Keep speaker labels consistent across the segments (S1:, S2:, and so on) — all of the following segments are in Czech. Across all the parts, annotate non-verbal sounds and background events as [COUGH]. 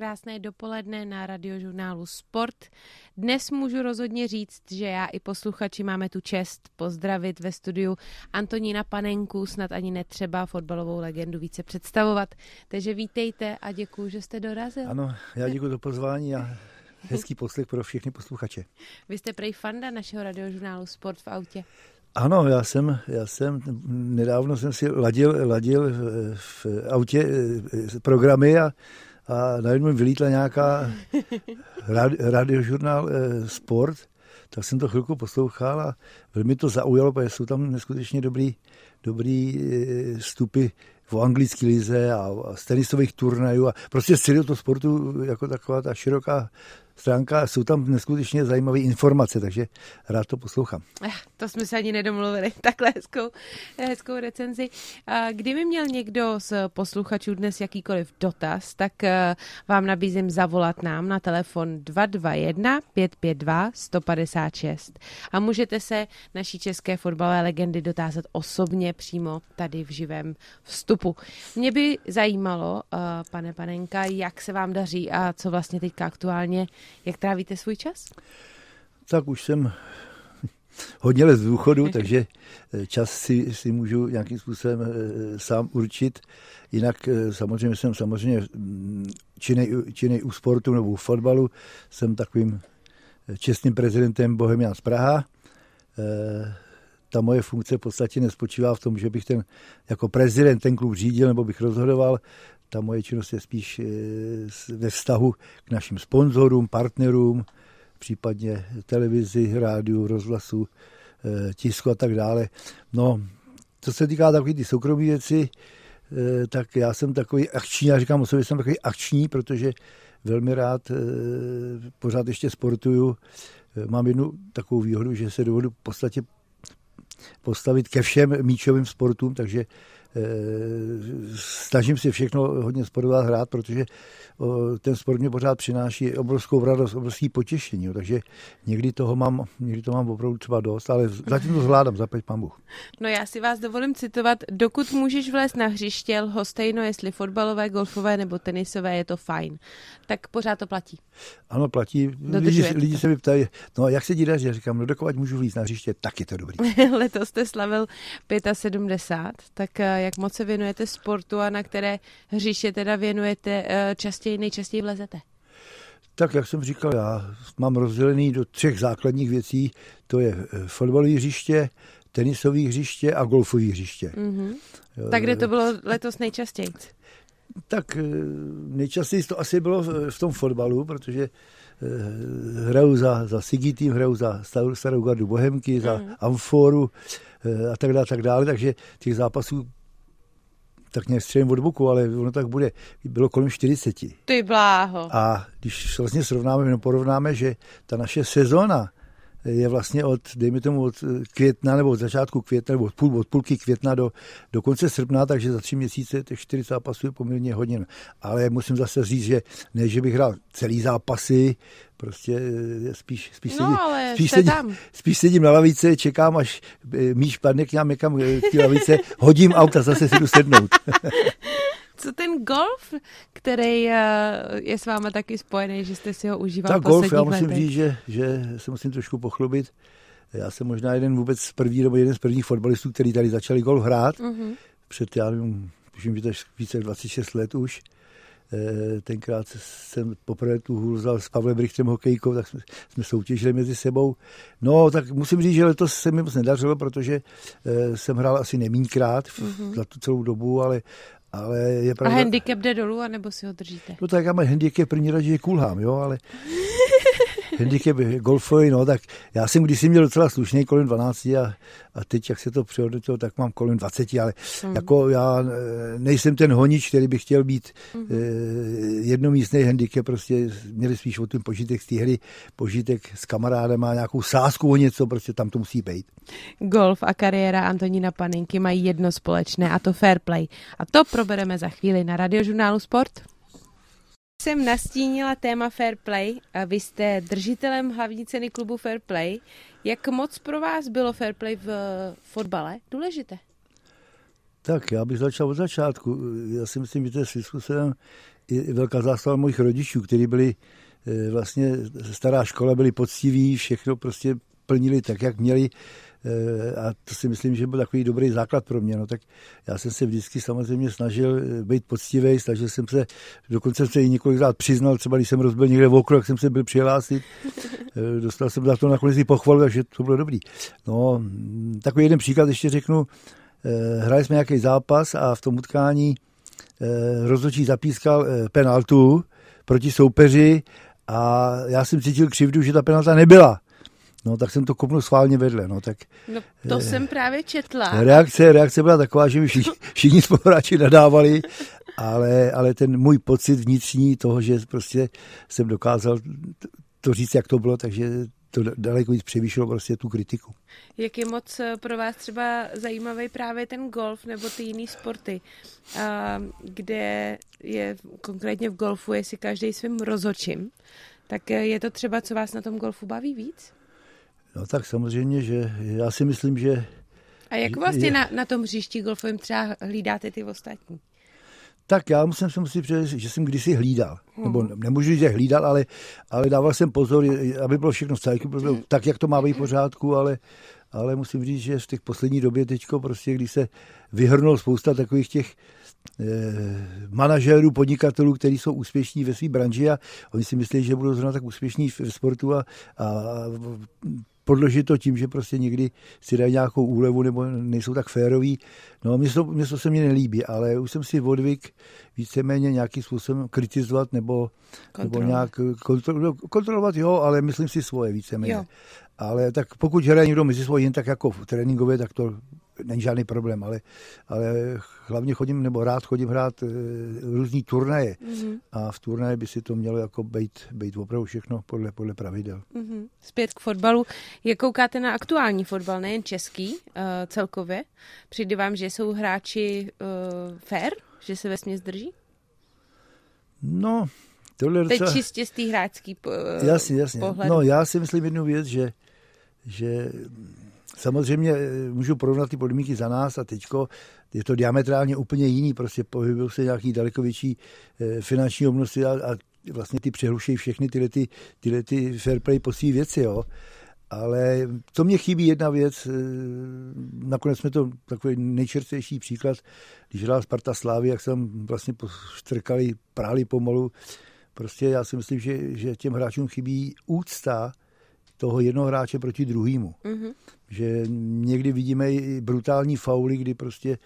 S1: Krásné dopoledne na radiožurnálu Sport. Dnes můžu rozhodně říct, že já i posluchači máme tu čest pozdravit ve studiu Antonína Panenku, snad ani netřeba fotbalovou legendu více představovat. Takže vítejte a děkuji, že jste dorazil.
S2: Ano, já děkuji za pozvání a hezký poslech pro všechny posluchače.
S1: Vy jste prej fanda našeho radiožurnálu Sport v autě.
S2: Ano, já jsem, já jsem, nedávno jsem si ladil, ladil v autě eh, programy a a najednou mi vylítla nějaká radi, radiožurnál e, Sport, tak jsem to chvilku poslouchal a velmi to zaujalo, protože jsou tam neskutečně dobrý, dobrý e, stupy v anglické lize a, a z tenisových turnajů a prostě z celého toho sportu jako taková ta široká stránka. Jsou tam neskutečně zajímavé informace, takže rád to poslouchám.
S1: Eh, to jsme se ani nedomluvili, [LAUGHS] takhle hezkou, hezkou recenzi. Kdyby měl někdo z posluchačů dnes jakýkoliv dotaz, tak eh, vám nabízím zavolat nám na telefon 221 552 156 a můžete se naší české fotbalové legendy dotázat osobně přímo tady v živém vstupu. Mě by zajímalo, eh, pane Panenka, jak se vám daří a co vlastně teďka aktuálně jak trávíte svůj čas?
S2: Tak už jsem [LAUGHS] hodně let z důchodu, takže eh, čas si, si můžu nějakým způsobem eh, sám určit. Jinak eh, samozřejmě jsem samozřejmě mm, činej, u sportu nebo u fotbalu. Jsem takovým čestným prezidentem Bohemian z Praha. Ta moje funkce v podstatě nespočívá v tom, že bych ten jako prezident ten klub řídil nebo bych rozhodoval ta moje činnost je spíš eh, ve vztahu k našim sponzorům, partnerům, případně televizi, rádiu, rozhlasu, eh, tisku a tak dále. No, co se týká takových ty soukromé věci, eh, tak já jsem takový akční, já říkám o sobě, jsem takový akční, protože velmi rád pořád ještě sportuju. Mám jednu takovou výhodu, že se dovodu v podstatě postavit ke všem míčovým sportům, takže snažím si všechno hodně sportovat hrát, protože ten sport mě pořád přináší obrovskou radost, obrovský potěšení. Takže někdy toho mám, někdy to mám opravdu třeba dost, ale zatím to zvládám, zaplať pán Bůh.
S1: No já si vás dovolím citovat, dokud můžeš vlézt na hřiště, lhostejno jestli fotbalové, golfové nebo tenisové, je to fajn. Tak pořád to platí.
S2: Ano, platí. Lidi, lidi se mi ptají, no jak se dídáš? Já říkám, no dokovat můžu vlízt na hřiště, tak je to dobrý. [LAUGHS]
S1: Letos jste slavil 75, tak eh, jak moc se věnujete sportu a na které hřiště teda věnujete eh, častěji, nejčastěji vlezete?
S2: Tak, jak jsem říkal, já mám rozdělený do třech základních věcí. To je eh, fotbalové hřiště, tenisové hřiště a golfové hřiště.
S1: Mm-hmm. Tak kde to bylo letos nejčastěji?
S2: Tak nejčastěji to asi bylo v tom fotbalu, protože hraju za, za Sigi tým, hraju za starou, starou gardu Bohemky, za mm. Amforu a tak dále, tak dále, takže těch zápasů tak nějak střelím od boku, ale ono tak bude. Bylo kolem 40.
S1: Ty bláho.
S2: A když vlastně srovnáme, no porovnáme, že ta naše sezóna je vlastně od, dejme tomu, od května nebo od začátku května nebo od, půl, od půlky května do, do konce srpna, takže za tři měsíce těch čtyři zápasů je poměrně hodně. Ale musím zase říct, že ne, že bych hrál celý zápasy, prostě eh, spíš, spíš,
S1: no,
S2: sedím, spíš, sedím,
S1: tam.
S2: spíš sedím na lavice, čekám, až eh, míš padne k nám někam eh, k té lavice, hodím auta, zase si jdu sednout. [LAUGHS]
S1: Co ten golf, který je s váma taky spojený, že jste si ho užíval
S2: Tak golf, já musím letech. říct, že, že se musím trošku pochlubit. Já jsem možná jeden vůbec z první, nebo jeden z prvních fotbalistů, který tady začali golf hrát. Mm-hmm. Před, já nevím, už jim více 26 let už. Eh, tenkrát jsem poprvé tu hůl vzal s Pavlem Richtem hokejkou, tak jsme, jsme soutěžili mezi sebou. No, tak musím říct, že letos se mi moc nedařilo, protože eh, jsem hrál asi nemínkrát mm-hmm. za tu celou dobu, ale, ale je pravda...
S1: A handicap jde dolů, anebo si ho držíte?
S2: No tak já mám handicap první rad, že kulhám, jo, ale [LAUGHS] handicap golfový, no, tak já jsem když měl docela slušný kolem 12 a, a teď, jak se to přehodnotilo, tak mám kolem 20, ale mm. jako já eh, nejsem ten honič, který by chtěl být mm. eh, jednomístný handicap, prostě měli spíš o ten požitek z té hry, požitek s kamarádem a nějakou sásku o něco, prostě tam to musí být.
S1: Golf a kariéra Antonína Paninky mají jedno společné a to fair play. A to probereme za chvíli na radiožurnálu Sport jsem nastínila téma Fair Play a vy jste držitelem hlavní ceny klubu Fair Play. Jak moc pro vás bylo Fair Play v fotbale důležité?
S2: Tak já bych začal od začátku. Já si myslím, že to je svým způsobem i velká zásluha mojich rodičů, kteří byli e, vlastně stará škola, byli poctiví, všechno prostě plnili tak, jak měli a to si myslím, že byl takový dobrý základ pro mě. No, tak já jsem se vždycky samozřejmě snažil e, být poctivý, snažil jsem se, dokonce jsem se i několikrát přiznal, třeba když jsem rozbil někde v okru, jak jsem se byl přihlásit. [LAUGHS] Dostal jsem za to nakonec i pochvalu, takže to bylo dobrý. No, takový jeden příklad ještě řeknu. Hráli jsme nějaký zápas a v tom utkání Eh, rozhodčí zapískal eh, penaltu proti soupeři a já jsem cítil křivdu, že ta penalta nebyla. No, tak jsem to kopnul schválně vedle. No, tak,
S1: no to eh, jsem právě četla.
S2: Reakce, reakce byla taková, že mi všichni, [LAUGHS] všichni spoluhráči nadávali, ale, ale ten můj pocit vnitřní toho, že prostě jsem dokázal to říct, jak to bylo, takže to daleko víc převýšilo prostě tu kritiku.
S1: Jak je moc eh, pro vás třeba zajímavý právě ten golf nebo ty jiné sporty, kde je konkrétně v golfu, jestli každý svým rozhočím, tak eh, je to třeba, co vás na tom golfu baví víc?
S2: No tak samozřejmě, že já si myslím, že...
S1: A jak vlastně je... na, na tom hřišti golfovém třeba hlídáte ty ostatní?
S2: Tak já musím se musím přiznat, že jsem kdysi hlídal. Hmm. Nebo nemůžu říct, že hlídal, ale, ale dával jsem pozor, aby bylo všechno v cajku, bylo hmm. tak, jak to má být pořádku, ale, ale musím říct, že v těch poslední době teďko prostě, když se vyhrnul spousta takových těch eh, manažérů, podnikatelů, kteří jsou úspěšní ve své branži a oni si myslí, že budou zrovna tak úspěšní v, v sportu a, a podložit to tím, že prostě někdy si dají nějakou úlevu nebo nejsou tak féroví. No, mě to, mě to se mi nelíbí, ale už jsem si odvyk víceméně nějakým způsobem kritizovat nebo, nebo nějak kontrolovat, kontrolovat, jo, ale myslím si svoje víceméně. Jo. Ale tak pokud hraje někdo mezi svojí jen tak jako v tréninkově, tak to není žádný problém, ale, ale hlavně chodím, nebo rád chodím hrát e, různý turnaje mm-hmm. a v turnaje by si to mělo jako být, být opravdu všechno podle, podle pravidel.
S1: Mm-hmm. Zpět k fotbalu. Jak koukáte na aktuální fotbal, nejen český uh, celkově? Přijde vám, že jsou hráči uh, fair, že se vesměs drží?
S2: No, tohle
S1: Teď docela... čistě z té hráčský uh,
S2: jasně, jasně. No, já si myslím jednu věc, že, že Samozřejmě eh, můžu porovnat ty podmínky za nás a teďko je to diametrálně úplně jiný, prostě pohybují se nějaký daleko větší eh, finanční obnosy a, a vlastně ty přehlušejí všechny tyhle, ty, tyhle ty fair play po věci, jo. Ale to mě chybí jedna věc, eh, nakonec jsme to takový nejčerstvější příklad, když hrála Sparta Slávy, jak jsem vlastně štrkali, práli pomalu. Prostě já si myslím, že, že těm hráčům chybí úcta toho jednoho hráče proti druhému. Mm-hmm. Že někdy vidíme i brutální fauly, kdy prostě e,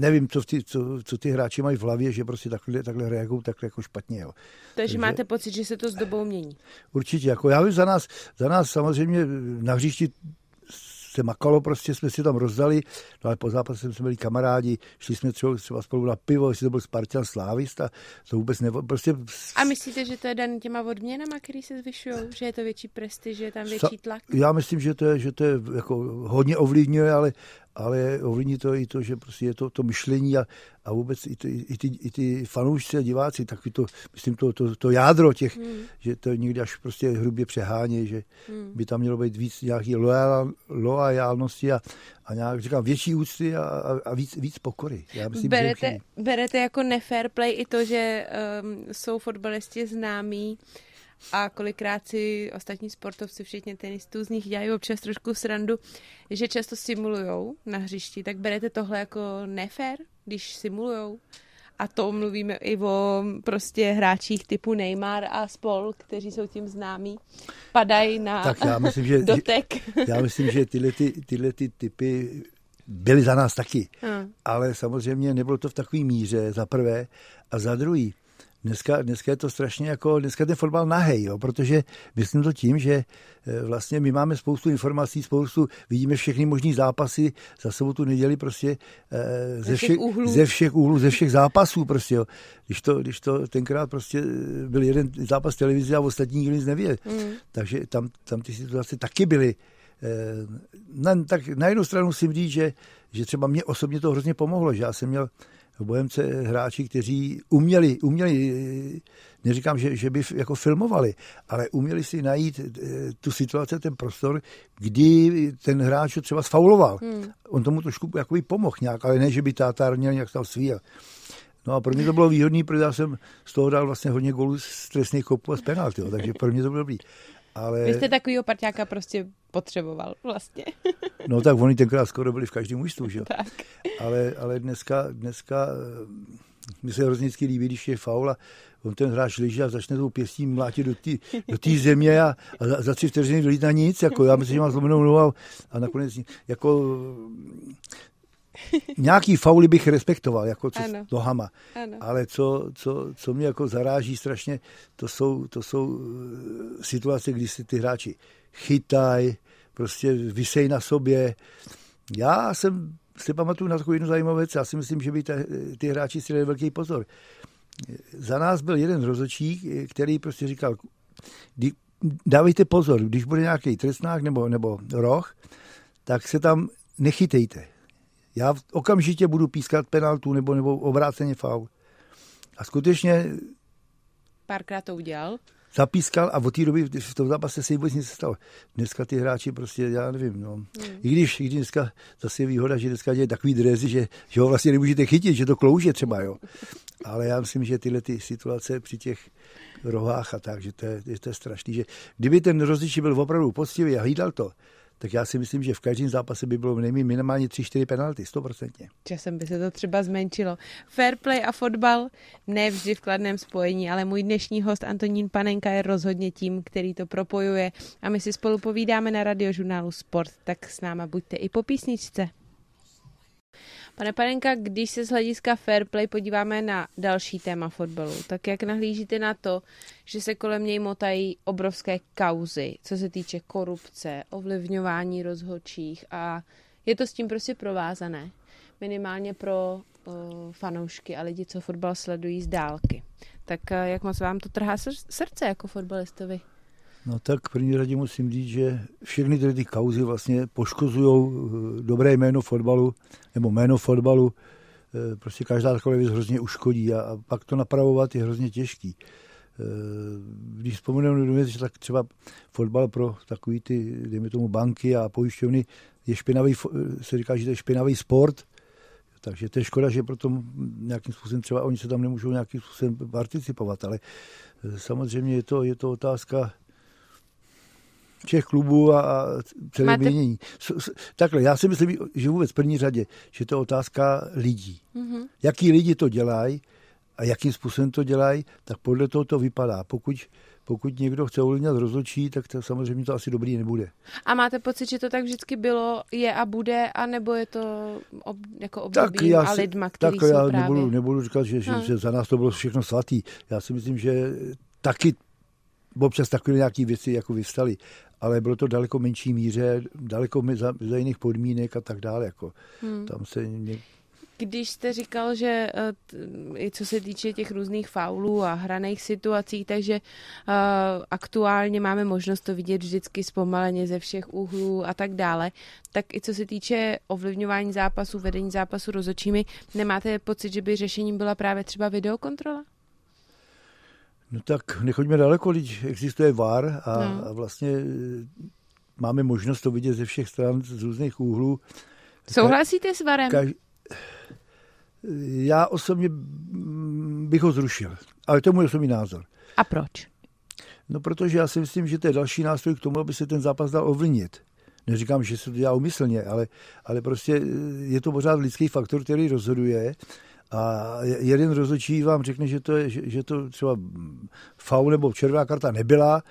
S2: nevím, co, ty, co, co ty hráči mají v hlavě, že prostě takhle, takhle reagují takhle jako špatně. Jo.
S1: Takže, Takže máte pocit, že se to s dobou mění?
S2: Určitě. Jako já vím, za nás, za nás samozřejmě na hřišti se makalo, prostě jsme si tam rozdali, no ale po zápase jsme byli kamarádi, šli jsme třeba, třeba spolu na pivo, jestli to byl Spartan Slávista, to vůbec nebo prostě...
S1: A myslíte, že to je dan těma odměnama, který se zvyšují, že je to větší prestiž, že je tam větší tlak?
S2: Já myslím, že to je, že to je jako hodně ovlivňuje, ale, ale ovlivní to i to, že prostě je to, to myšlení a, a vůbec i ty, i ty, i ty fanoušci a diváci, taky to, myslím, to, to, to jádro těch, hmm. že to někdy až prostě hrubě přehání, že hmm. by tam mělo být víc nějaký loajal, loajálnosti a, a nějak, říkám, větší úcty a, a, víc, víc pokory. Já myslím,
S1: berete, berete jako nefair play i to, že um, jsou fotbalisti známí, a kolikrát si ostatní sportovci, včetně tenistů, z nich dělají občas trošku srandu, že často simulujou na hřišti, tak berete tohle jako nefér, když simulujou? A to mluvíme i o prostě hráčích typu Neymar a spol, kteří jsou tím známí, padají na tak já myslím, že, [LAUGHS] dotek.
S2: Já myslím, že tyhle, ty, tyhle ty typy byly za nás taky. Hmm. Ale samozřejmě nebylo to v takové míře, za prvé. A za druhý, dneska, dneska je to strašně jako, dneska ten fotbal nahej, jo, protože myslím to tím, že eh, vlastně my máme spoustu informací, spoustu, vidíme všechny možný zápasy za sebou tu neděli prostě eh, ze, všech, ze všech úhlů, ze všech zápasů prostě, jo. Když to, když to tenkrát prostě eh, byl jeden zápas televize a ostatní nikdo nic nevěděl. Mm. Takže tam, tam ty situace taky byly. Na, tak na jednu stranu musím říct, že, že třeba mě osobně to hrozně pomohlo, že já jsem měl Bohemce hráči, kteří uměli, uměli neříkám, že, že by jako filmovali, ale uměli si najít eh, tu situaci, ten prostor, kdy ten hráč třeba sfauloval. Hmm. On tomu trošku jakoby pomohl nějak, ale ne, že by tátár měl nějak tam svíjel. No a pro mě to bylo výhodné, protože já jsem z toho dal vlastně hodně gólů z trestných kopů a z penalty, takže pro mě to bylo dobrý.
S1: Ale... Vy jste takovýho parťáka prostě potřeboval vlastně. [LAUGHS]
S2: no tak oni tenkrát skoro byli v každém mužstvu, že tak. Ale, ale dneska, dneska eh, mi se hrozně líbí, když je faul a on ten hráč leží a začne tou pěstí mlátit do té do země a, a za, za tři vteřiny dolít na nic. Jako, já myslím, že mám zlomenou nohu a, a nakonec jako [LAUGHS] nějaký fauly bych respektoval, jako co ano. s nohama. Ano. Ale co, co, co mě jako zaráží strašně, to jsou, to jsou eh, situace, kdy si ty hráči chytají, prostě vysej na sobě. Já jsem si pamatuju na takovou jednu zajímavou věc, já si myslím, že by ta, ty hráči si dali velký pozor. Za nás byl jeden rozočík, který prostě říkal, dávejte pozor, když bude nějaký trestnák nebo, nebo roh, tak se tam nechytejte já okamžitě budu pískat penaltu nebo, nebo obráceně faul. A skutečně...
S1: Párkrát to udělal?
S2: Zapískal a od té doby v tom zápase se vůbec nic stalo. Dneska ty hráči prostě, já nevím, no. Hmm. I, když, I když dneska zase je výhoda, že dneska dělají takový drezy, že, že ho vlastně nemůžete chytit, že to klouže třeba, jo. Ale já myslím, že tyhle ty situace při těch rohách a tak, že to je, to je strašný, že kdyby ten rozličí byl opravdu poctivý a hlídal to, tak já si myslím, že v každém zápase by bylo minimálně 3-4 penalty, 100%.
S1: Časem by se to třeba zmenšilo. Fair play a fotbal ne vždy v kladném spojení, ale můj dnešní host Antonín Panenka je rozhodně tím, který to propojuje a my si spolu povídáme na radiožurnálu Sport, tak s náma buďte i po písničce. Pane Panenka, když se z hlediska fair play podíváme na další téma fotbalu, tak jak nahlížíte na to, že se kolem něj motají obrovské kauzy, co se týče korupce, ovlivňování rozhodčích a je to s tím prostě provázané, minimálně pro uh, fanoušky a lidi, co fotbal sledují z dálky. Tak uh, jak moc vám to trhá srdce jako fotbalistovi?
S2: No tak v první řadě musím říct, že všechny tyhle ty kauzy vlastně poškozují eh, dobré jméno fotbalu, nebo jméno fotbalu. Eh, prostě každá taková věc hrozně uškodí a, a pak to napravovat je hrozně těžký. Eh, když vzpomeneme do že tak třeba fotbal pro takový ty, dejme tomu, banky a pojišťovny je špinavý, se říká, že to je špinavý sport, takže to je škoda, že proto nějakým způsobem třeba oni se tam nemůžou nějakým způsobem participovat, ale samozřejmě je to, je to otázka všech klubů a, a celé Máte... měnění. Takhle, já si myslím, že vůbec v první řadě, že to je otázka lidí. Mm-hmm. Jaký lidi to dělají a jakým způsobem to dělají, tak podle toho to vypadá. Pokud pokud někdo chce ovlivňovat rozhodčí, tak to samozřejmě to asi dobrý nebude.
S1: A máte pocit, že to tak vždycky bylo, je a bude, a nebo je to ob, jako období tak
S2: já
S1: a lidma, který
S2: tak
S1: jsou
S2: já
S1: právě...
S2: nebudu, nebudu říkat, že, že, že za nás to bylo všechno svatý. Já si myslím, že taky občas takové nějaké věci jako vyvstaly, ale bylo to daleko menší míře, daleko za, za jiných podmínek a tak dále. Jako. Hmm. Tam se ně...
S1: Když jste říkal, že eh, i co se týče těch různých faulů a hraných situací, takže uh, aktuálně máme možnost to vidět vždycky zpomaleně ze všech úhlů a tak dále, tak i co se týče ovlivňování zápasu, vedení zápasu rozočími, nemáte pocit, že by řešením byla právě třeba videokontrola?
S2: No tak nechoďme daleko, když existuje VAR a, no. a vlastně e, máme možnost to vidět ze všech stran, z různých úhlů.
S1: Souhlasíte s VARem? Kaž...
S2: Já osobně bych ho zrušil, ale to je můj osobní názor.
S1: A proč?
S2: No protože já si myslím, že to je další nástroj k tomu, aby se ten zápas dal ovlivnit. Neříkám, že se to dělá umyslně, ale, ale prostě e, je to pořád lidský faktor, který rozhoduje a jeden rozhodčí vám řekne, že to, je, že, že to třeba faul nebo červená karta nebyla,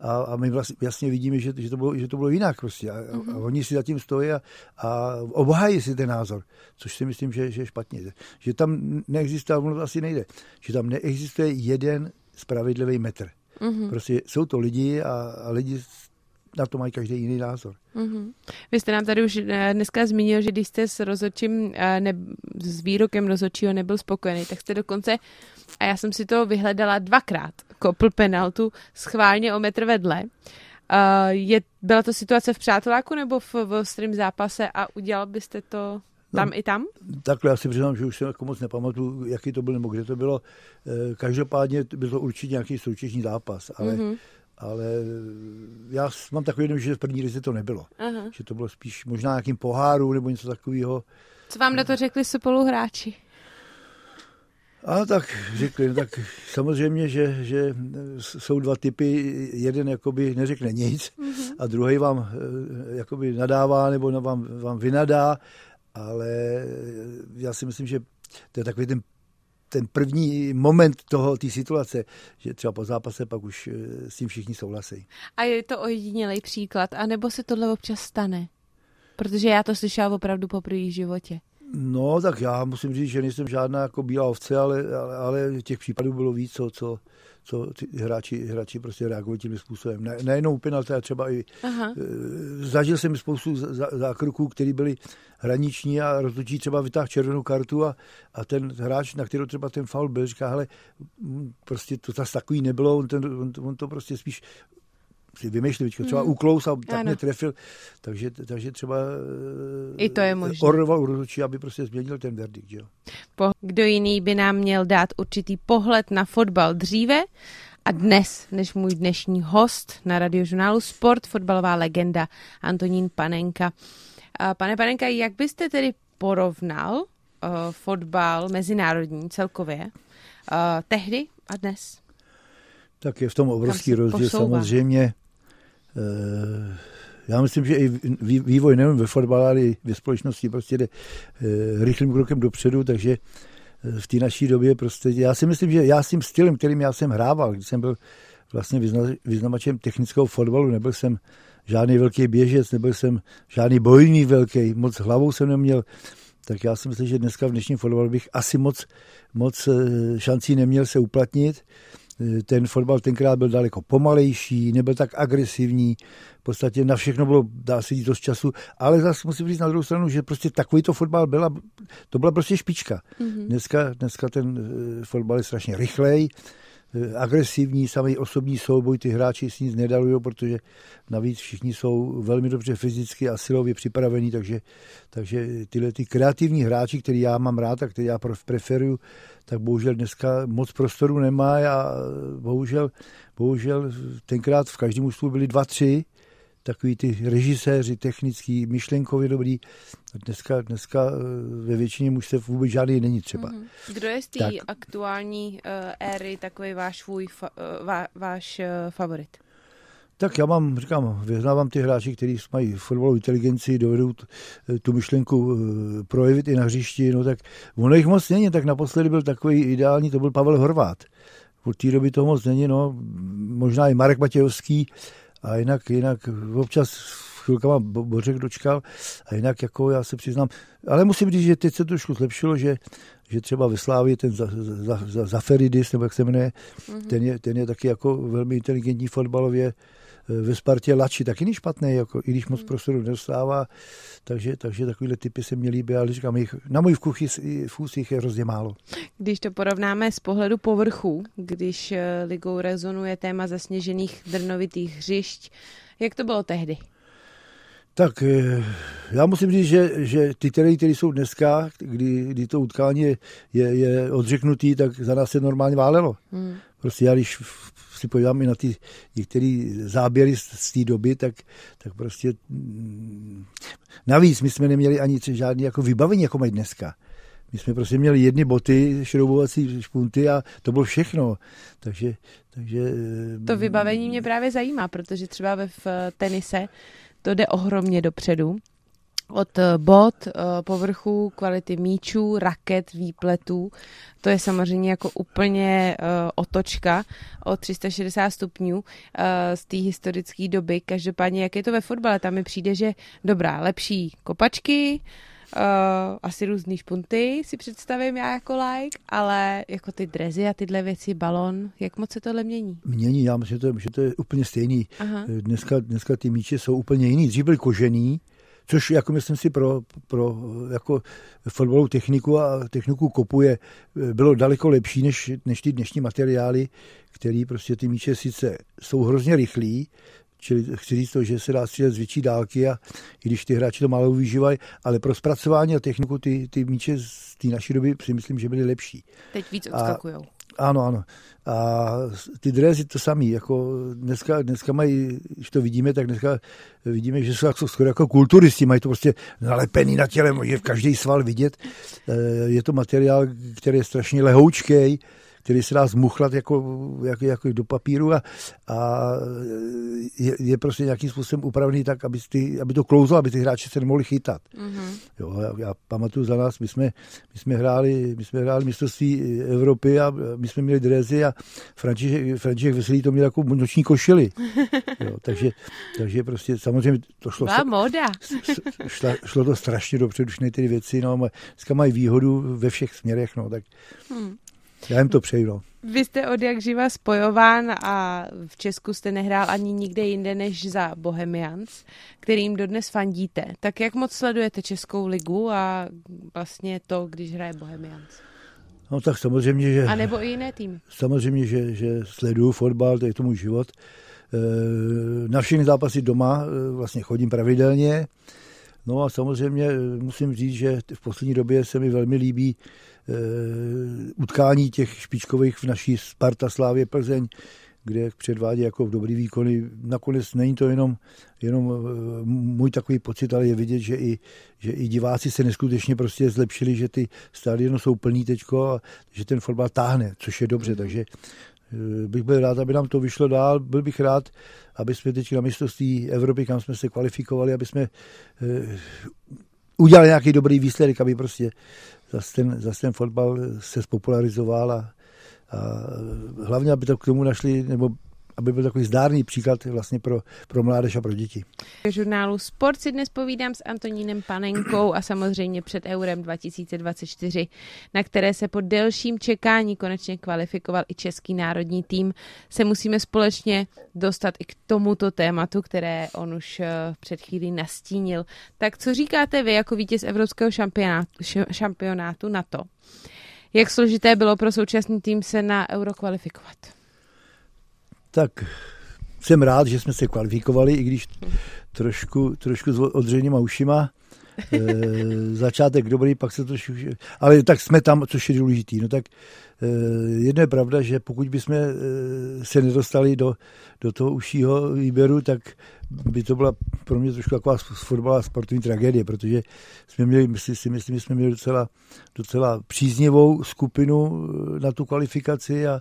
S2: a, a my vlastně jasně vidíme, že, že, to bylo, že to bylo jinak prostě. A, mm-hmm. a mhm. oni si zatím stojí a, a obhájí si ten názor, což si myslím, že, že je špatně. Že tam neexistuje, ono to asi nejde, že tam neexistuje jeden spravedlivý metr. Mm-hmm. Prostě jsou to lidi a, a lidi na to mají každý jiný názor. Mm-hmm.
S1: Vy jste nám tady už eh, dneska zmínil, že když jste s rozhodčím, eh, ne, s výrokem rozhodčího nebyl spokojený, tak jste dokonce, a já jsem si to vyhledala dvakrát, kopl penaltu schválně o metr vedle. Uh, je, byla to situace v přáteláku nebo v, v ostrém zápase a udělal byste to tam no, i tam?
S2: Takhle já si přiznám, že už se jako moc nepamatuju, jaký to byl nebo kde to bylo. Každopádně byl to určitě nějaký soutěžní zápas, ale mm-hmm ale já mám takový jenom, že v první lize to nebylo. Aha. Že to bylo spíš možná nějakým poháru nebo něco takového.
S1: Co vám na to řekli spoluhráči?
S2: A tak řekli, no tak samozřejmě, že, že jsou dva typy, jeden jakoby neřekne nic mm-hmm. a druhý vám eh, jakoby nadává nebo vám, vám vynadá, ale já si myslím, že to je takový ten ten první moment toho, té situace, že třeba po zápase pak už eh, s tím všichni souhlasí.
S1: A je to ojedinělý příklad, anebo se tohle občas stane? Protože já to slyšela opravdu po v životě.
S2: No, tak já musím říct, že nejsem žádná jako bílá ovce, ale, ale, ale těch případů bylo víc, co, co, co ty hráči, hráči prostě reagují tím způsobem. Ne, nejenom úplně, ale třeba i Aha. E, zažil jsem spoustu zákroků, které byly hraniční a rozhodčí třeba vytáhl červenou kartu a, a ten hráč, na kterou třeba ten faul byl, říká, hele, prostě to zase takový nebylo, on, ten, on, on to prostě spíš si vymýšlí, třeba mm. uklous a tak ano. mě trefil, takže, takže třeba
S1: I to je eh, možné.
S2: orval rozhodčí, aby prostě změnil ten verdikt. Jo.
S1: Po, kdo jiný by nám měl dát určitý pohled na fotbal dříve a dnes, než můj dnešní host na radiožurnálu Sport, fotbalová legenda Antonín Panenka. Pane Panenka, jak byste tedy porovnal uh, fotbal mezinárodní celkově uh, tehdy a dnes?
S2: Tak je v tom obrovský rozdíl posouvá. samozřejmě. Eh, já myslím, že i vývoj nejen ve fotbale, ale i ve společnosti prostě jde eh, rychlým krokem dopředu, takže eh, v té naší době prostě, já si myslím, že já s tím stylem, kterým já jsem hrával, když jsem byl vlastně vyznavačem technického fotbalu, nebyl jsem žádný velký běžec, nebyl jsem žádný bojný velký, moc hlavou jsem neměl, tak já si myslím, že dneska v dnešním fotbalu bych asi moc, moc šancí neměl se uplatnit ten fotbal tenkrát byl daleko pomalejší, nebyl tak agresivní, v podstatě na všechno bylo, dá se jít dost času, ale zase musím říct na druhou stranu, že prostě takový to fotbal byla, to byla prostě špička. Mm-hmm. Dneska, dneska ten eh, fotbal je strašně rychlej, agresivní, samý osobní souboj, ty hráči si nic nedalují, protože navíc všichni jsou velmi dobře fyzicky a silově připravení, takže, takže tyhle ty kreativní hráči, který já mám rád a který já preferuju, tak bohužel dneska moc prostoru nemá a bohužel, bohužel tenkrát v každém ústvu byli dva, tři, takový ty režiséři technický, myšlenkově dobrý. Dneska, dneska eh, ve většině už se vůbec žádný není třeba. Mm-hmm.
S1: Kdo je z té aktuální uh, éry takový váš, svůj, fa, uh, vá, váš uh, favorit?
S2: Tak já mám, říkám, vyznávám ty hráči, kteří mají fotbalovou inteligenci, dovedou tu, tu myšlenku projevit i na hřišti, no tak ono jich moc není, tak naposledy byl takový ideální, to byl Pavel Horvát. Od té doby to moc není, no, možná i Marek Matějovský, a jinak, jinak občas chvilkama Bořek dočkal a jinak jako já se přiznám, ale musím říct, že teď se trošku zlepšilo, že, že třeba ve Slávě ten za, za, za, Zaferidis, nebo jak se jmenuje, mm-hmm. ten, je, ten je taky jako velmi inteligentní fotbalově, ve Spartě Lači taky není špatný, jako, i když moc hmm. prostoru nedostává, takže, takže takovýhle typy se mě líbí, ale říkám, jich, na můj vkuch v jich je hrozně málo.
S1: Když to porovnáme z pohledu povrchu, když eh, ligou rezonuje téma zasněžených drnovitých hřišť, jak to bylo tehdy?
S2: Tak eh, já musím říct, že, že ty terény, které jsou dneska, kdy, kdy to utkání je, je, je odřeknutý, tak za nás se normálně válelo. Hmm. Prostě já když si podívám i na ty některé záběry z, z té doby, tak, tak prostě mm, navíc my jsme neměli ani žádný jako vybavení, jako mají dneska. My jsme prostě měli jedny boty, šroubovací špunty a to bylo všechno. Takže, takže...
S1: To vybavení mě právě zajímá, protože třeba ve v tenise to jde ohromně dopředu od eh, bod, eh, povrchu, kvality míčů, raket, výpletů. To je samozřejmě jako úplně uh, otočka o 360 stupňů z té historické doby. Každopádně, jak je to ve fotbale, tam mi přijde, že dobrá, lepší kopačky, uh, asi různý špunty si představím já jako like, ale jako ty drezy a tyhle věci, balon, jak moc se tohle mění?
S2: Mění, já myslím, že to, že to je úplně stejný. Aha. Dneska, dneska ty míče jsou úplně jiný. Dřív byly kožený, což jako myslím si pro, pro jako fotbalovou techniku a techniku kopu je, bylo daleko lepší než, než ty dnešní materiály, který prostě ty míče sice jsou hrozně rychlí, čili chci říct to, že se dá střílet z větší dálky a i když ty hráči to málo využívají, ale pro zpracování a techniku ty, ty míče z té naší doby si myslím, že byly lepší.
S1: Teď víc odskakujou.
S2: Ano, ano. A ty dresy to samý, jako dneska, dneska mají, když to vidíme, tak dneska vidíme, že jsou jako, skoro jako kulturisti, mají to prostě nalepený na těle, je v každý sval vidět. Eh, je to materiál, který je strašně lehoučkej, který se dá zmuchlat jako, jako, jako do papíru a, a je, je, prostě nějakým způsobem upravený tak, aby, ty, aby to klouzlo, aby ty hráči se nemohli chytat. Mm-hmm. Jo, já, já pamatuju za nás, my jsme, my jsme hráli, my jsme hráli mistrovství Evropy a my jsme měli drezy a František, František Veselý to měl jako noční košily. Jo, takže, takže prostě samozřejmě to šlo...
S1: Byla moda.
S2: šlo, šlo to strašně dobře, už ty věci, no, dneska mají výhodu ve všech směrech, no, tak hmm. Já jim to přeju. No.
S1: Vy jste od jak živa spojován a v Česku jste nehrál ani nikde jinde než za Bohemians, kterým dodnes fandíte. Tak jak moc sledujete Českou ligu a vlastně to, když hraje Bohemians?
S2: No tak samozřejmě, že...
S1: A nebo i jiné týmy.
S2: Samozřejmě, že, že sleduju fotbal, to je to můj život. E, na všechny zápasy doma e, vlastně chodím pravidelně. No a samozřejmě e, musím říct, že v poslední době se mi velmi líbí utkání těch špičkových v naší Sparta Slávě Plzeň, kde předvádí jako v dobrý výkony. Nakonec není to jenom, jenom eh, můj takový pocit, ale je vidět, že i, že i diváci se neskutečně prostě zlepšili, že ty stadiony jsou plný teďko a že ten fotbal táhne, což je dobře, takže eh, bych byl rád, aby nám to vyšlo dál. Byl bych rád, aby jsme teď na mistrovství Evropy, kam jsme se kvalifikovali, aby jsme udělali nějaký dobrý výsledek, aby prostě zase ten, zase ten fotbal se spopularizoval a, a hlavně, aby to k tomu našli, nebo aby byl takový zdárný příklad vlastně pro, pro mládež a pro děti.
S1: V žurnálu Sport si dnes povídám s Antonínem Panenkou a samozřejmě před Eurem 2024, na které se po delším čekání konečně kvalifikoval i český národní tým, se musíme společně dostat i k tomuto tématu, které on už eh, před chvílí nastínil. Tak co říkáte vy jako vítěz Evropského šampionátu, šampionátu na to? Jak složité bylo pro současný tým se na Euro kvalifikovat?
S2: Tak jsem rád, že jsme se kvalifikovali, i když trošku, trošku s odřenýma ušima. E, začátek dobrý, pak se trošku... Ale tak jsme tam, což je důležitý. No tak e, jedno je pravda, že pokud bychom e, se nedostali do, do toho užšího výběru, tak by to byla pro mě trošku taková fotbalová sportovní tragédie, protože jsme měli, myslím, si myslím, jsme měli docela, docela příznivou skupinu eh, na tu kvalifikaci a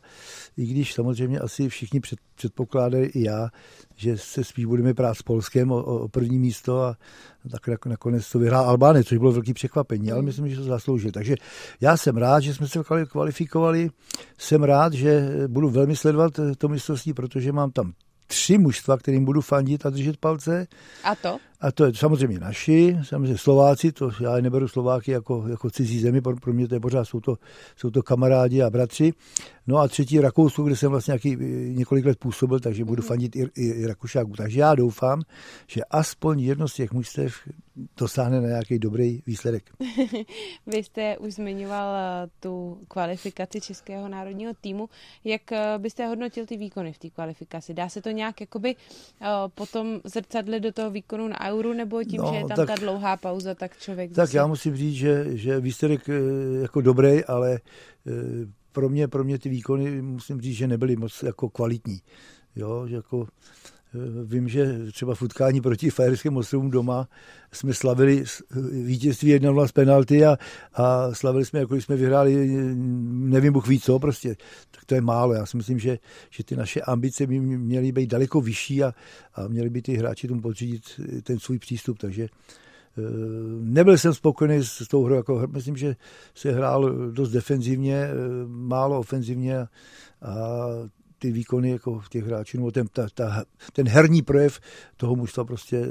S2: i když samozřejmě asi všichni před, předpokládají i já, že se spíš budeme prát s Polskem o, o první místo a tak nakonec to vyhrál Albány, což bylo velký překvapení, ale myslím, že to zasloužil. Takže já jsem rád, že jsme se kvalifikovali, jsem rád, že budu velmi sledovat to mistrovství, protože mám tam tři mužstva, kterým budu fandit a držet palce.
S1: A to?
S2: A to je samozřejmě naši, samozřejmě Slováci, to já neberu Slováky jako, jako cizí zemi, pro, pro mě to je pořád, jsou to, jsou to kamarádi a bratři. No a třetí Rakousko, kde jsem vlastně nějaký, několik let působil, takže budu mhm. fandit i, i, i Rakušáku. Takže já doufám, že aspoň jedno z těch mužstev dosáhne na nějaký dobrý výsledek. [LAUGHS]
S1: Vy jste už zmiňoval eh, tu kvalifikaci Českého národního týmu. Jak eh, byste hodnotil ty výkony v té kvalifikaci? Dá se to nějak jakoby eh, potom zrcadlit do toho výkonu na euru, nebo tím, no, že je tam tak, ta dlouhá pauza, tak člověk...
S2: Tak zase... já musím říct, že, že výsledek jako dobrý, ale pro mě, pro mě ty výkony musím říct, že nebyly moc jako kvalitní. Jo, že jako Vím, že třeba v utkání proti Fajerským ostrovům doma jsme slavili vítězství 1 z penalty a, a slavili jsme, jako jsme vyhráli, nevím, Bůh ví co, prostě. Tak to je málo. Já si myslím, že, že ty naše ambice by měly být daleko vyšší a, a měli by ty hráči tomu podřídit ten svůj přístup. Takže eh, Nebyl jsem spokojený s tou hrou, jako myslím, že se hrál dost defenzivně, eh, málo ofenzivně a ty výkony jako těch hráčů, nebo ten, ta, ta, ten herní projev toho mužstva prostě eh,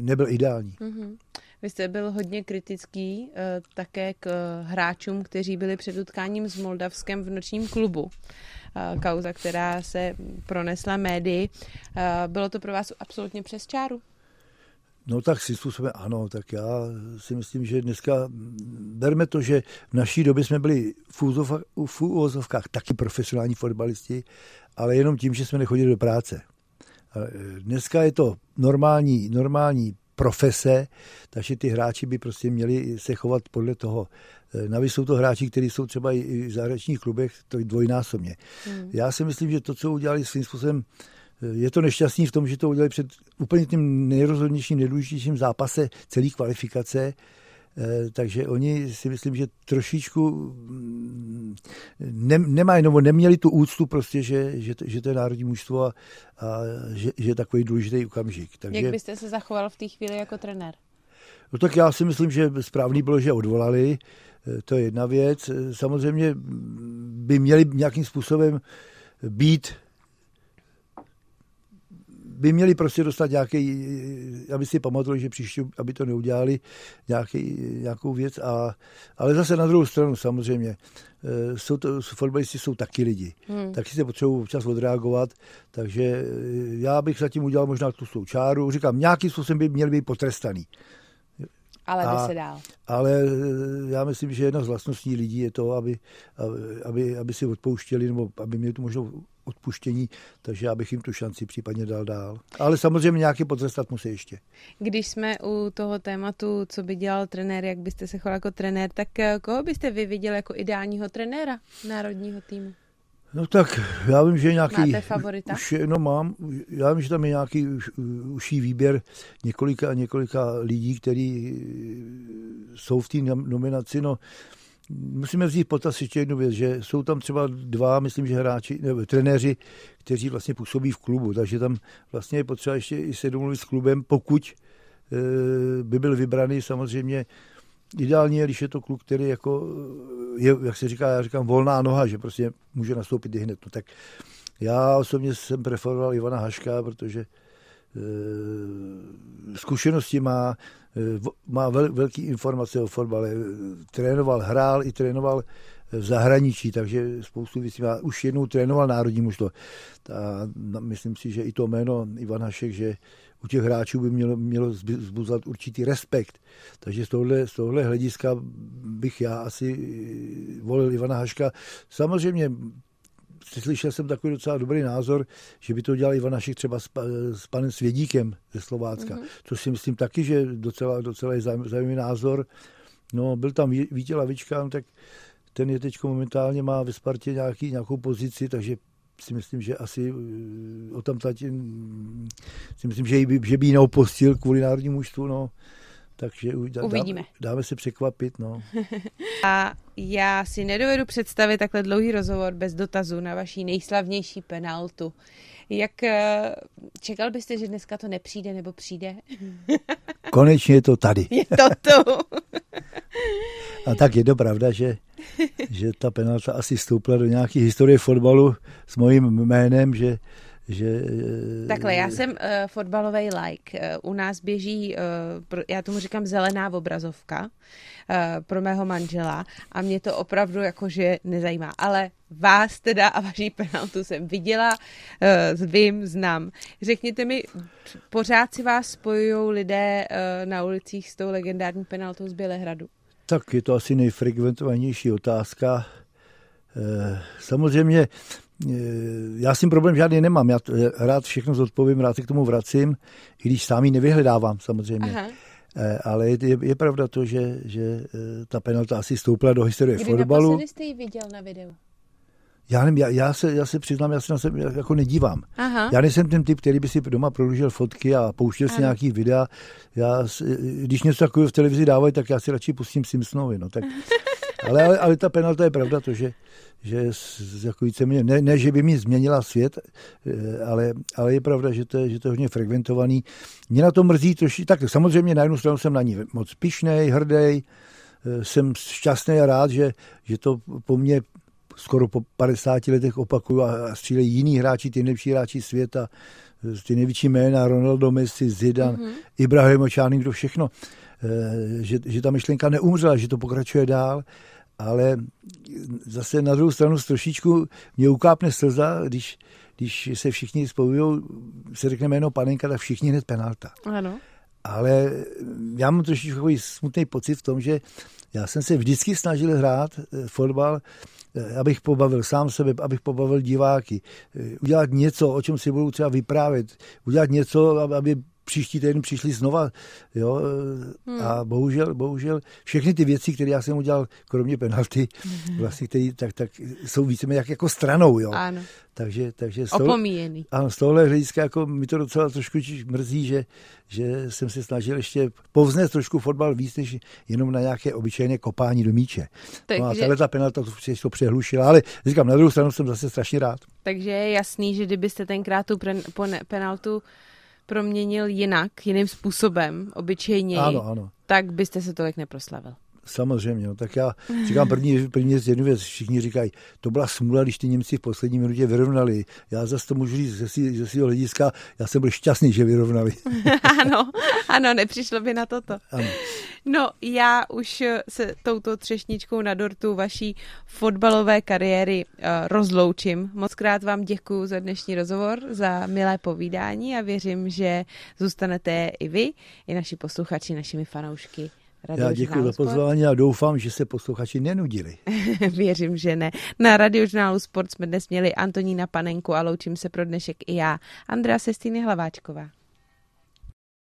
S2: nebyl ideální. Mm-hmm.
S1: Vy jste byl hodně kritický uh, také k uh, hráčům, kteří byli před utkáním s Moldavskem v nočním klubu. Uh, kauza, která se pronesla médii. Uh, bylo to pro vás absolutně přes čáru?
S2: No tak si způsobem ano, tak já si myslím, že dneska berme to, že v naší době jsme byli v úvozovkách taky profesionální fotbalisti, ale jenom tím, že jsme nechodili do práce. Dneska je to normální, normální profese, takže ty hráči by prostě měli se chovat podle toho. Navíc jsou to hráči, kteří jsou třeba i v zahraničních klubech, to je dvojnásobně. Hmm. Já si myslím, že to, co udělali svým způsobem, je to nešťastný v tom, že to udělali před úplně tím nejrozhodnějším, nejdůležitějším zápase celé kvalifikace, takže oni si myslím, že trošičku mm, ne, nemají, nebo neměli tu úctu prostě, že, že, že to je národní mužstvo a, a že, že je takový důležitý okamžik.
S1: Takže, Jak byste se zachoval v té chvíli jako trenér?
S2: No tak já si myslím, že správný bylo, že odvolali. Eh, to je jedna věc. Eh, samozřejmě by měli nějakým způsobem být by měli prostě dostat nějaký, aby si pamatovali, že příště, aby to neudělali, nějaký, nějakou věc. A, ale zase na druhou stranu samozřejmě, eh, jsou to, fotbalisti jsou taky lidi. Hmm. Taky se potřebují občas odreagovat, takže eh, já bych zatím udělal možná tu svou čáru. Říkám, nějakým způsobem by měli být potrestaný.
S1: Ale by se dál.
S2: Ale eh, já myslím, že jedna z vlastností lidí je to, aby, aby, aby si odpouštěli nebo aby měli tu možnou odpuštění, takže já bych jim tu šanci případně dal dál. Ale samozřejmě nějaký potrestat musí ještě.
S1: Když jsme u toho tématu, co by dělal trenér, jak byste se choval jako trenér, tak eh, koho byste vy viděl jako ideálního trenéra národního týmu?
S2: No tak já vím, že je nějaký...
S1: Máte favorita?
S2: Už, no mám, já vím, že tam je nějaký už, užší výběr několika několika lidí, kteří jsou v té nominaci. No, musíme vzít potaz ještě jednu věc, že jsou tam třeba dva, myslím, že hráči, nebo trenéři, kteří vlastně působí v klubu, takže tam vlastně je potřeba ještě i se domluvit s klubem, pokud e, by byl vybraný samozřejmě ideální je, když je to kluk, který jako je, jak se říká, já říkám, volná noha, že prostě může nastoupit i hned. No, tak já osobně jsem preferoval Ivana Haška, protože zkušenosti má, e, má vel, velký informace o fotbale. Trénoval, hrál i trénoval v zahraničí, takže spoustu věcí má. Už jednou trénoval národní mužstvo. A myslím si, že i to jméno Ivan Hašek, že u těch hráčů by mělo, mělo zbuzat určitý respekt. Takže z tohle, z tohle hlediska bych já asi volil Ivana Haška. Samozřejmě slyšel jsem takový docela dobrý názor, že by to dělal Ivan Hašek třeba s, s panem Svědíkem ze Slovácka, mm-hmm. což si myslím taky, že docela, docela je zajímavý názor. No, byl tam Vítě Lavička, no, tak ten je teď momentálně má ve Spartě nějaký, nějakou pozici, takže si myslím, že asi eh, o tam tati, si myslím, že, by, že by ji neopustil kvůli národnímu mužstvu, no. Takže
S1: Uvidíme.
S2: Dáme, dáme se překvapit. No. [LAUGHS]
S1: A já si nedovedu představit takhle dlouhý rozhovor bez dotazu na vaší nejslavnější penaltu. Jak eh, čekal byste, že dneska to nepřijde nebo přijde? [LAUGHS]
S2: Konečně je to tady. [LAUGHS]
S1: Je to tu.
S2: A tak je to pravda, že, že ta penalta asi stoupla do nějaké historie fotbalu s mojím jménem, že že...
S1: Takhle, já jsem uh, fotbalový like. Uh, u nás běží, uh, pro, já tomu říkám zelená obrazovka uh, pro mého manžela a mě to opravdu jakože nezajímá. Ale vás teda a vaší penaltu jsem viděla, uh, vím, znám. Řekněte mi, pořád si vás spojují lidé uh, na ulicích s tou legendární penaltou z Bělehradu?
S2: Tak je to asi nejfrekventovanější otázka. Samozřejmě Eh, já s tím problém žádný nemám. Já rád všechno zodpovím, rád se k tomu vracím, i když sám ji nevyhledávám samozřejmě. Aha. Eh, ale je, je, pravda to, že, že eh, ta penalta asi stoupla do historie
S1: Kdy
S2: fotbalu.
S1: Kdy jste ji viděl na videu?
S2: Já nevím, já, já, se, já se přiznám, já se na sebe jako nedívám.
S1: Aha.
S2: Já nejsem ten typ, který by si doma prodlužil fotky a pouštěl si nějaký videa. Já, když něco takového v televizi dávají, tak já si radši pustím Simpsonovi. No, tak, [LAUGHS] ale, ale, ale ta penalta je pravda to, že, že jako víceméně, ne, ne, že by mi změnila svět, eh, ale, ale je pravda, že to je, že to je hodně frekventovaný. Mě na to mrzí troši, tak samozřejmě na jednu stranu jsem na ní moc pišnej, hrdej, eh, jsem šťastný a rád, že, že to po mně skoro po 50 letech opakuju a střílejí jiní hráči, ty nejlepší hráči světa, eh, ty největší jména, Ronaldo, Messi, Zidane, mm-hmm. Ibrahim Čány, kdo všechno, že, že ta myšlenka neumřela, že to pokračuje dál ale zase na druhou stranu trošičku mě ukápne slza, když, když se všichni spojují, se řekne jméno panenka, tak všichni hned penalta.
S1: Ano.
S2: Ale já mám trošičku takový smutný pocit v tom, že já jsem se vždycky snažil hrát eh, fotbal, eh, abych pobavil sám sebe, abych pobavil diváky. Eh, udělat něco, o čem si budou třeba vyprávět. Udělat něco, aby příští týden přišli znova, jo, hmm. a bohužel, bohužel všechny ty věci, které já jsem udělal, kromě penalty, hmm. vlastně, který, tak, tak jsou víceméně jak, jako stranou, jo.
S1: Ano.
S2: Takže, takže
S1: z toho, Opomíjený.
S2: Ano, z tohohle hlediska jako mi to docela trošku mrzí, že, že jsem se snažil ještě povznést trošku fotbal víc, než jenom na nějaké obyčejné kopání do míče. Takže... No a tahle ta penalta to, to přehlušila, ale říkám, na druhou stranu jsem zase strašně rád.
S1: Takže je jasný, že kdybyste tenkrát tu penaltu proměnil jinak, jiným způsobem, obyčejně,
S2: ano, ano.
S1: tak byste se tolik neproslavil.
S2: Samozřejmě, no, tak já říkám první, první věc, jednu věc, všichni říkají, to byla smůla, když ty Němci v poslední minutě vyrovnali. Já zase to můžu říct ze, ze svého hlediska, já jsem byl šťastný, že vyrovnali. [LAUGHS]
S1: ano, ano, nepřišlo by na toto. Ano. No, já už se touto třešničkou na dortu vaší fotbalové kariéry uh, rozloučím. Moc krát vám děkuji za dnešní rozhovor, za milé povídání a věřím, že zůstanete i vy, i naši posluchači, našimi fanoušky
S2: Radio Já děkuji za pozvání a doufám, že se posluchači nenudili. [LAUGHS]
S1: Věřím, že ne. Na radiožurnálu Sport jsme dnes měli Antonína Panenku a loučím se pro dnešek i já, Andrea Sestýny Hlaváčková.